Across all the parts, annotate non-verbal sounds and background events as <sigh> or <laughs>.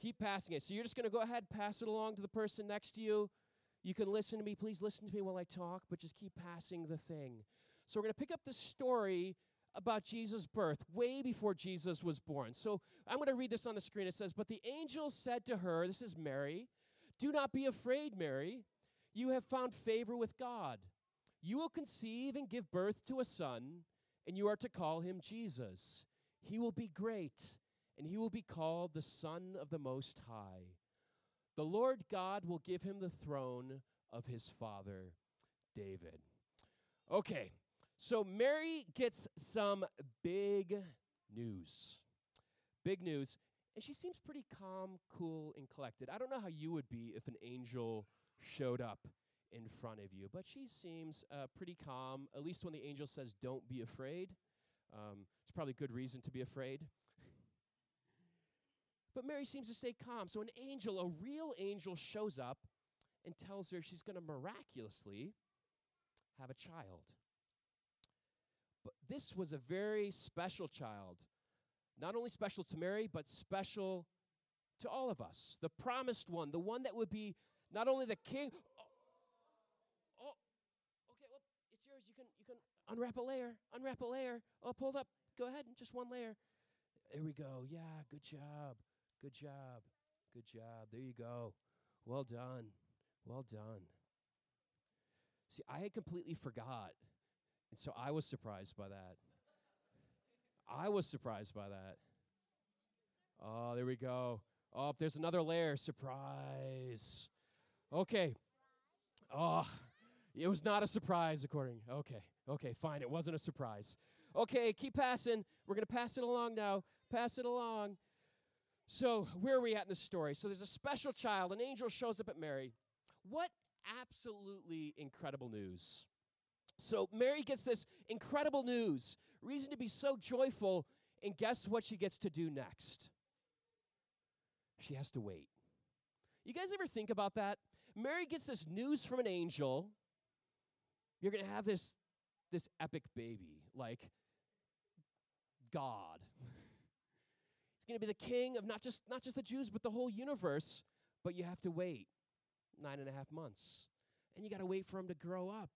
Keep passing it. So you're just going to go ahead, pass it along to the person next to you. You can listen to me. Please listen to me while I talk, but just keep passing the thing. So we're going to pick up the story about Jesus' birth, way before Jesus was born. So I'm going to read this on the screen. It says, But the angel said to her, This is Mary, do not be afraid, Mary. You have found favor with God. You will conceive and give birth to a son, and you are to call him Jesus. He will be great, and he will be called the Son of the Most High. The Lord God will give him the throne of his father David. Okay, so Mary gets some big news. Big news. And she seems pretty calm, cool, and collected. I don't know how you would be if an angel showed up in front of you, but she seems uh, pretty calm, at least when the angel says, Don't be afraid. Um, it's probably good reason to be afraid. But Mary seems to stay calm. So an angel, a real angel, shows up and tells her she's going to miraculously have a child. But this was a very special child. Not only special to Mary, but special to all of us. The promised one, the one that would be not only the king. Oh, oh okay, well, it's yours. You can you can unwrap a layer, unwrap a layer. Oh, pulled up. Go ahead, just one layer. There we go. Yeah, good job. Good job. Good job. There you go. Well done. Well done. See, I had completely forgot. And so I was surprised by that. I was surprised by that. Oh, there we go. Oh, there's another layer. Surprise. Okay. Oh, it was not a surprise, according. Okay. Okay, fine. It wasn't a surprise. Okay, keep passing. We're going to pass it along now. Pass it along. So, where are we at in the story? So, there's a special child. An angel shows up at Mary. What absolutely incredible news. So, Mary gets this incredible news, reason to be so joyful, and guess what she gets to do next? She has to wait. You guys ever think about that? Mary gets this news from an angel. You're going to have this this epic baby, like God. Going to be the king of not just not just the Jews, but the whole universe. But you have to wait nine and a half months, and you got to wait for him to grow up.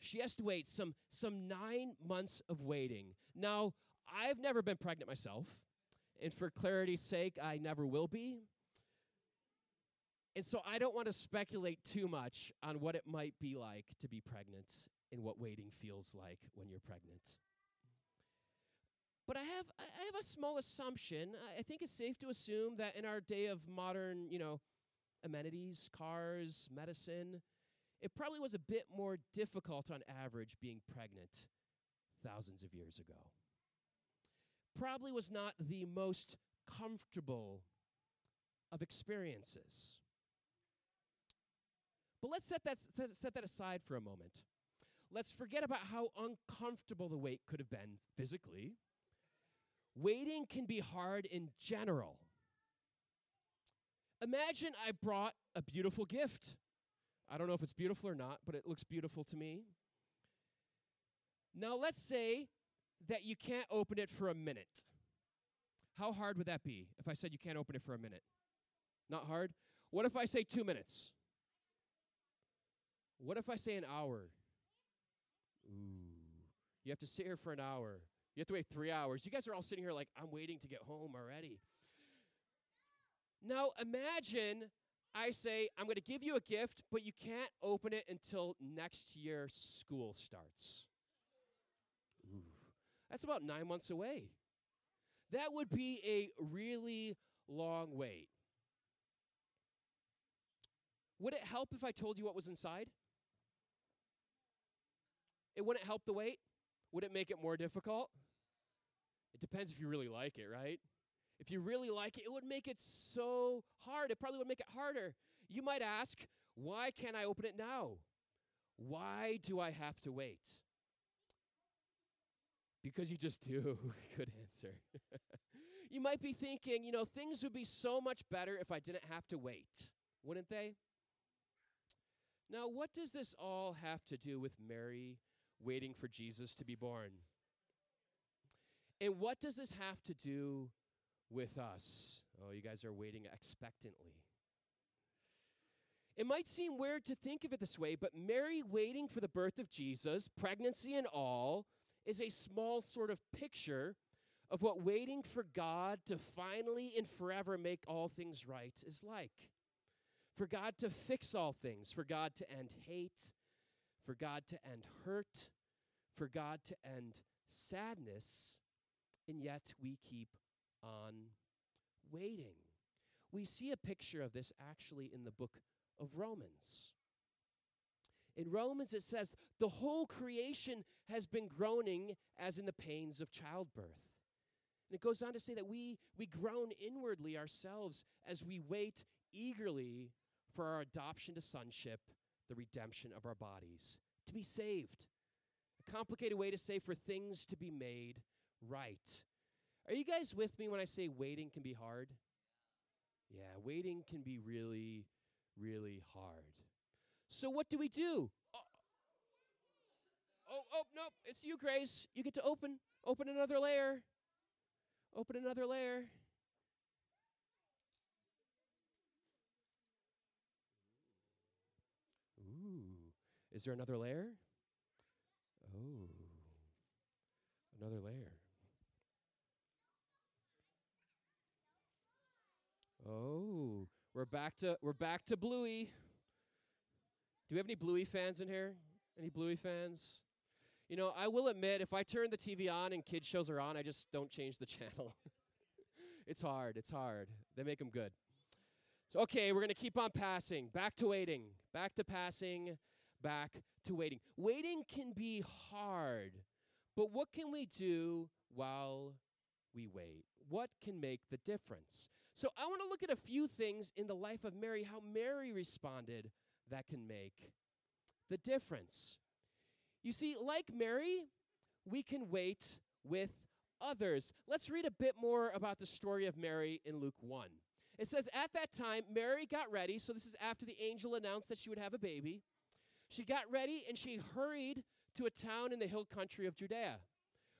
She has to wait some some nine months of waiting. Now, I've never been pregnant myself, and for clarity's sake, I never will be. And so I don't want to speculate too much on what it might be like to be pregnant and what waiting feels like when you're pregnant. But I have I have a small assumption. I think it's safe to assume that in our day of modern, you know, amenities, cars, medicine, it probably was a bit more difficult on average being pregnant thousands of years ago. Probably was not the most comfortable of experiences. But let's set that, set that aside for a moment. Let's forget about how uncomfortable the wait could have been physically. Waiting can be hard in general. Imagine I brought a beautiful gift. I don't know if it's beautiful or not, but it looks beautiful to me. Now, let's say that you can't open it for a minute. How hard would that be if I said you can't open it for a minute? Not hard? What if I say two minutes? What if I say an hour? Ooh. You have to sit here for an hour. You have to wait three hours. You guys are all sitting here like, I'm waiting to get home already. Now imagine I say, I'm going to give you a gift, but you can't open it until next year school starts. Ooh. That's about nine months away. That would be a really long wait. Would it help if I told you what was inside? It wouldn't help the wait. Would it make it more difficult? It depends if you really like it, right? If you really like it, it would make it so hard. It probably would make it harder. You might ask, why can't I open it now? Why do I have to wait? Because you just do. <laughs> Good answer. <laughs> you might be thinking, you know, things would be so much better if I didn't have to wait, wouldn't they? Now, what does this all have to do with Mary waiting for Jesus to be born. And what does this have to do with us. Oh, you guys are waiting expectantly. It might seem weird to think of it this way, but Mary waiting for the birth of Jesus, pregnancy and all, is a small sort of picture of what waiting for God to finally and forever make all things right is like. For God to fix all things, for God to end hate, for God to end hurt, for God to end sadness, and yet we keep on waiting. We see a picture of this actually in the book of Romans. In Romans, it says, the whole creation has been groaning as in the pains of childbirth. And it goes on to say that we, we groan inwardly ourselves as we wait eagerly for our adoption to sonship, the redemption of our bodies, to be saved. Complicated way to say for things to be made right. Are you guys with me when I say waiting can be hard? Yeah, waiting can be really, really hard. So, what do we do? Oh, oh, oh nope, it's you, Grace. You get to open, open another layer. Open another layer. Ooh, is there another layer? Oh, another layer. Oh, we're back to we're back to Bluey. Do we have any Bluey fans in here? Any Bluey fans? You know, I will admit, if I turn the TV on and kid shows are on, I just don't change the <laughs> channel. it's hard. It's hard. They make them good. So, okay, we're to keep on passing. Back to waiting. Back to passing. Back to waiting. Waiting can be hard, but what can we do while we wait? What can make the difference? So, I want to look at a few things in the life of Mary, how Mary responded that can make the difference. You see, like Mary, we can wait with others. Let's read a bit more about the story of Mary in Luke 1. It says, At that time, Mary got ready. So, this is after the angel announced that she would have a baby. She got ready and she hurried to a town in the hill country of Judea,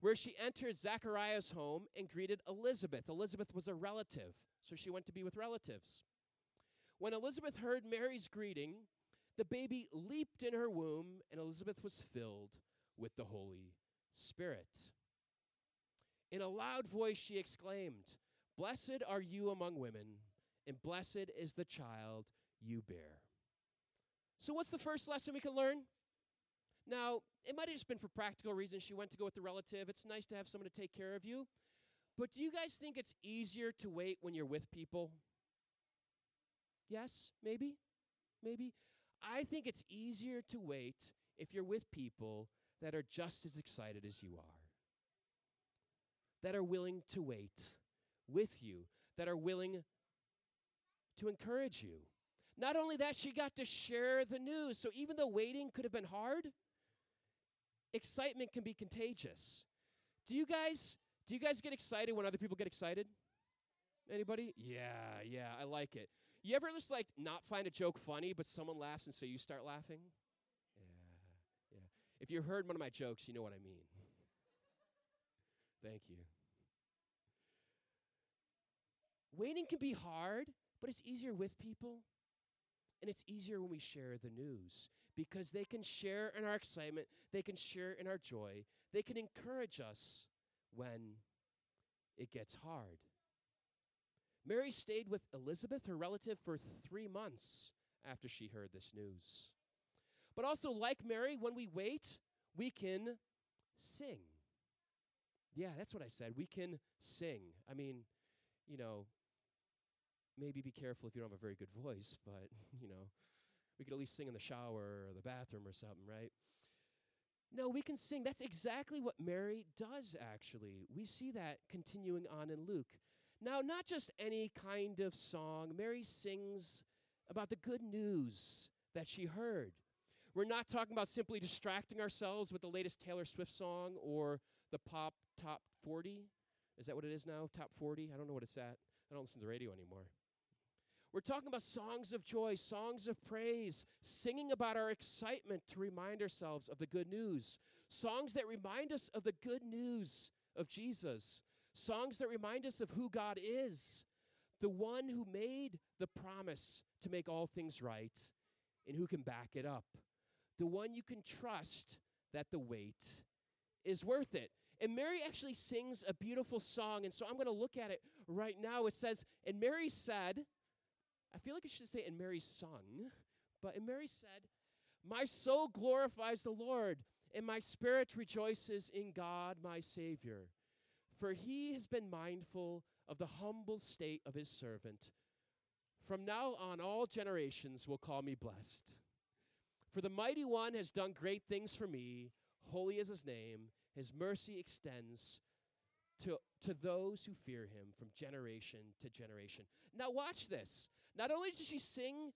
where she entered Zachariah's home and greeted Elizabeth. Elizabeth was a relative, so she went to be with relatives. When Elizabeth heard Mary's greeting, the baby leaped in her womb, and Elizabeth was filled with the Holy Spirit. In a loud voice, she exclaimed, Blessed are you among women, and blessed is the child you bear. So, what's the first lesson we can learn? Now, it might have just been for practical reasons she went to go with the relative. It's nice to have someone to take care of you. But do you guys think it's easier to wait when you're with people? Yes, maybe? Maybe? I think it's easier to wait if you're with people that are just as excited as you are, that are willing to wait with you, that are willing to encourage you. Not only that, she got to share the news. So even though waiting could have been hard, excitement can be contagious. Do you guys do you guys get excited when other people get excited? Anybody? Yeah, yeah, I like it. You ever just like not find a joke funny, but someone laughs and so you start laughing? Yeah, yeah. If you heard one of my jokes, you know what I mean. Thank you. Waiting can be hard, but it's easier with people. And it's easier when we share the news because they can share in our excitement, they can share in our joy, they can encourage us when it gets hard. Mary stayed with Elizabeth, her relative, for three months after she heard this news. But also, like Mary, when we wait, we can sing. Yeah, that's what I said. We can sing. I mean, you know, maybe be careful if you don't have a very good voice, <laughs> but, you know, we could at least sing in the shower or the bathroom or something, right? No, we can sing. That's exactly what Mary does, actually. We see that continuing on in Luke. Now, not just any kind of song, Mary sings about the good news that she heard. We're not talking about simply distracting ourselves with the latest Taylor Swift song or the pop top 40. Is that what it is now? Top 40? I don't know what it's at. I don't listen to the radio anymore. We're talking about songs of joy, songs of praise, singing about our excitement to remind ourselves of the good news, songs that remind us of the good news of Jesus, songs that remind us of who God is, the one who made the promise to make all things right and who can back it up, the one you can trust that the wait is worth it. And Mary actually sings a beautiful song. And so I'm going to look at it right now. It says, And Mary said, I feel like I should say, And Mary sung, but and Mary said, My soul glorifies the Lord, and my spirit rejoices in God my Savior. For he has been mindful of the humble state of his servant. From now on, all generations will call me blessed. For the mighty one has done great things for me, holy is his name. His mercy extends to, to those who fear him from generation to generation. Now, watch this. Not only does she sing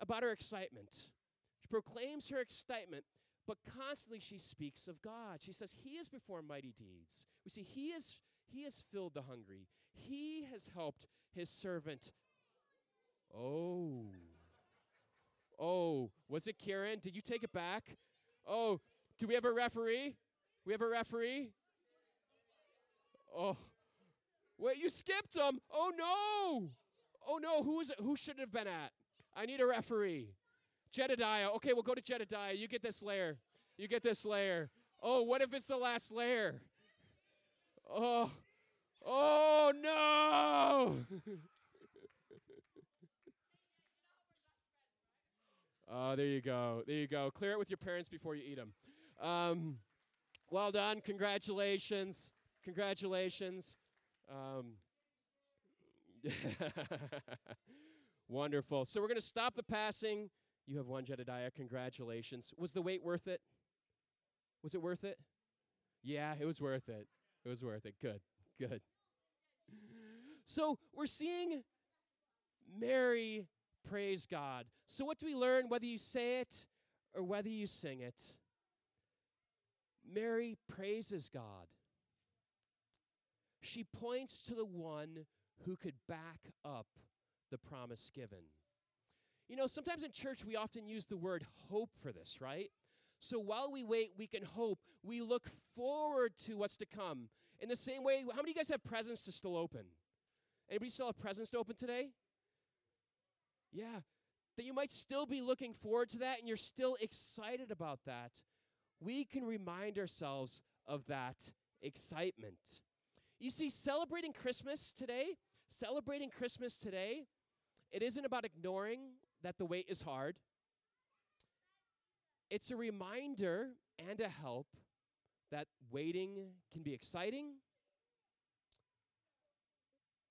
about her excitement, she proclaims her excitement, but constantly she speaks of God. She says, He has performed mighty deeds. We see He has, he has filled the hungry, He has helped His servant. Oh. Oh, was it Karen? Did you take it back? Oh, do we have a referee? We have a referee? Oh. Wait, you skipped him. Oh no. Oh no, who is it? Who should have been at? I need a referee. Jedediah. Okay, we'll go to Jedediah. You get this layer. You get this layer. Oh, what if it's the last layer? Oh. Oh no. <laughs> Oh, there you go. There you go. Clear it with your parents before you eat them. Um, well done. Congratulations. Congratulations. Um, <laughs> wonderful. So we're going to stop the passing. You have one, Jedediah. Congratulations. Was the wait worth it? Was it worth it? Yeah, it was worth it. It was worth it. Good. Good. So we're seeing Mary praise God. So, what do we learn whether you say it or whether you sing it? Mary praises God. She points to the one who could back up the promise given. You know, sometimes in church we often use the word hope for this, right? So while we wait, we can hope. We look forward to what's to come. In the same way, how many of you guys have presents to still open? Anybody still have presents to open today? Yeah, that you might still be looking forward to that and you're still excited about that. We can remind ourselves of that excitement. You see, celebrating Christmas today, celebrating Christmas today, it isn't about ignoring that the wait is hard. It's a reminder and a help that waiting can be exciting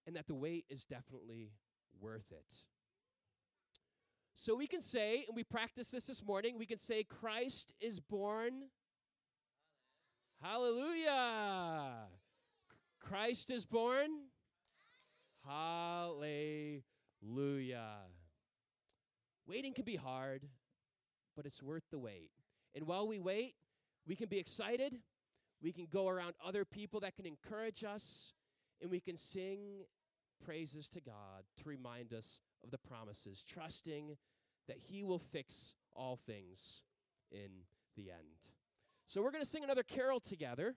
and that the wait is definitely worth it. So we can say, and we practiced this this morning, we can say, Christ is born. Hallelujah. Christ is born. Hallelujah. Waiting can be hard, but it's worth the wait. And while we wait, we can be excited. We can go around other people that can encourage us, and we can sing praises to God to remind us of the promises, trusting that He will fix all things in the end. So we're going to sing another carol together.